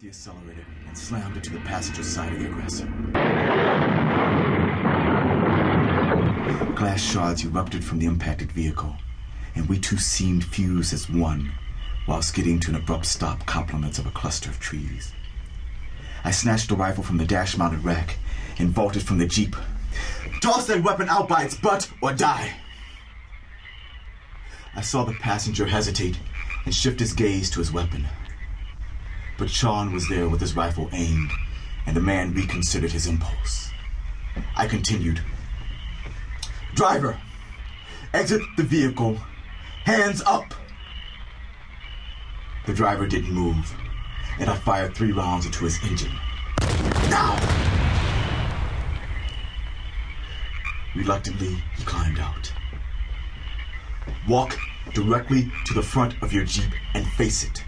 the accelerator and slammed into the passenger side of the aggressor. Glass shards erupted from the impacted vehicle, and we two seemed fused as one while skidding to an abrupt stop compliments of a cluster of trees. I snatched the rifle from the dash mounted rack and vaulted from the Jeep. Toss that weapon out by its butt or die! I saw the passenger hesitate and shift his gaze to his weapon. But Sean was there with his rifle aimed, and the man reconsidered his impulse. I continued Driver, exit the vehicle, hands up! The driver didn't move, and I fired three rounds into his engine. Now! Reluctantly, he climbed out. Walk directly to the front of your Jeep and face it.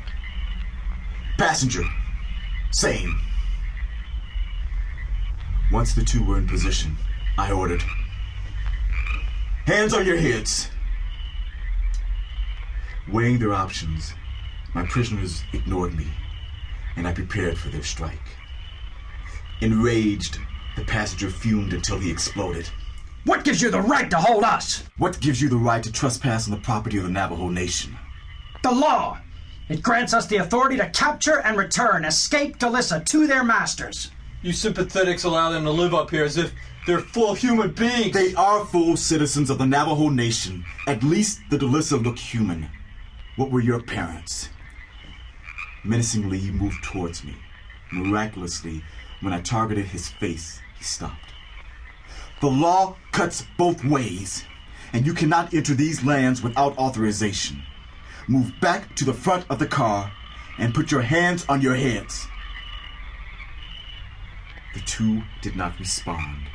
Passenger, same. Once the two were in position, I ordered Hands on your heads! Weighing their options, my prisoners ignored me, and I prepared for their strike. Enraged, the passenger fumed until he exploded. What gives you the right to hold us? What gives you the right to trespass on the property of the Navajo Nation? The law. It grants us the authority to capture and return escaped Delisa to their masters. You sympathetics allow them to live up here as if they're full human beings. They are full citizens of the Navajo Nation. At least the Delisa look human. What were your parents? Menacingly, he moved towards me. Miraculously, when I targeted his face, he stopped. The law cuts both ways, and you cannot enter these lands without authorization. Move back to the front of the car and put your hands on your heads. The two did not respond,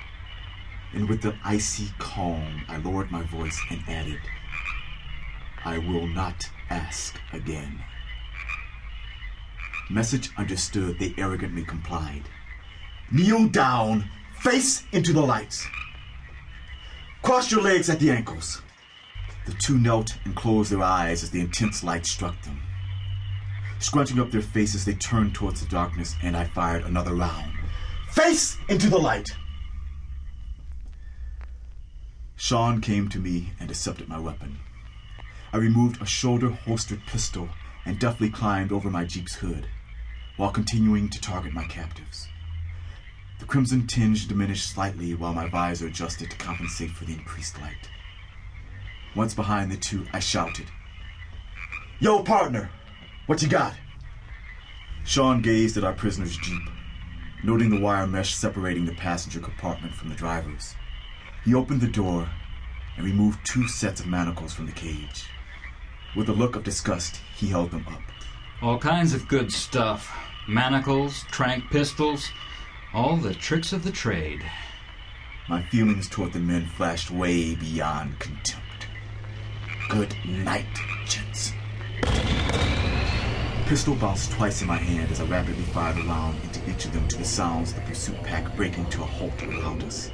and with the icy calm, I lowered my voice and added, I will not ask again. Message understood, they arrogantly complied. Kneel down, face into the lights. Cross your legs at the ankles. The two knelt and closed their eyes as the intense light struck them. Scrunching up their faces, they turned towards the darkness, and I fired another round. Face into the light! Sean came to me and accepted my weapon. I removed a shoulder holstered pistol and deftly climbed over my Jeep's hood while continuing to target my captives. The crimson tinge diminished slightly while my visor adjusted to compensate for the increased light. Once behind the two, I shouted, Yo, partner, what you got? Sean gazed at our prisoner's Jeep, noting the wire mesh separating the passenger compartment from the driver's. He opened the door and removed two sets of manacles from the cage. With a look of disgust, he held them up. All kinds of good stuff manacles, trank pistols, all the tricks of the trade. My feelings toward the men flashed way beyond contempt. Good night, gents. Pistol bounced twice in my hand as I rapidly fired a round into each of them to the sounds of the pursuit pack breaking to a halt around us.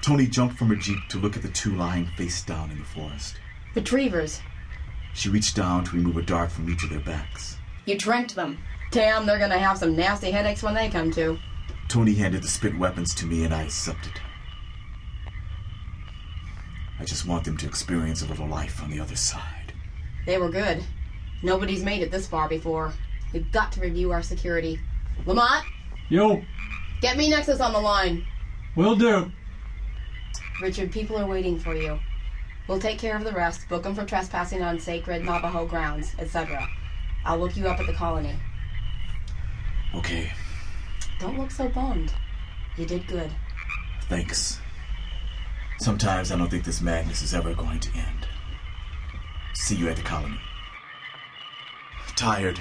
Tony jumped from her jeep to look at the two lying face down in the forest. Retrievers. She reached down to remove a dart from each of their backs. You tranked them. Damn, they're gonna have some nasty headaches when they come to. Tony handed the spit weapons to me and I accepted. I just want them to experience a little life on the other side. They were good. Nobody's made it this far before. We've got to review our security. Lamont, Yo, get me Nexus on the line. will do. Richard, people are waiting for you. We'll take care of the rest, book them for trespassing on sacred Navajo grounds, etc. I'll look you up at the colony. Okay, Don't look so bummed. You did good. thanks. Sometimes I don't think this madness is ever going to end. See you at the colony. Tired,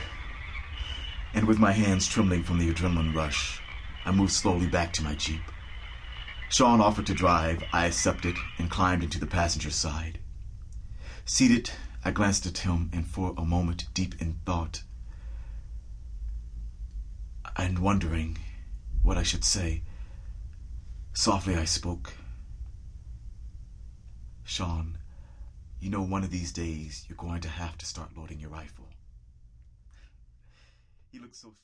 and with my hands trembling from the adrenaline rush, I moved slowly back to my Jeep. Sean offered to drive. I accepted and climbed into the passenger side. Seated, I glanced at him and for a moment, deep in thought and wondering what I should say, softly I spoke. Sean, you know one of these days you're going to have to start loading your rifle. He looked so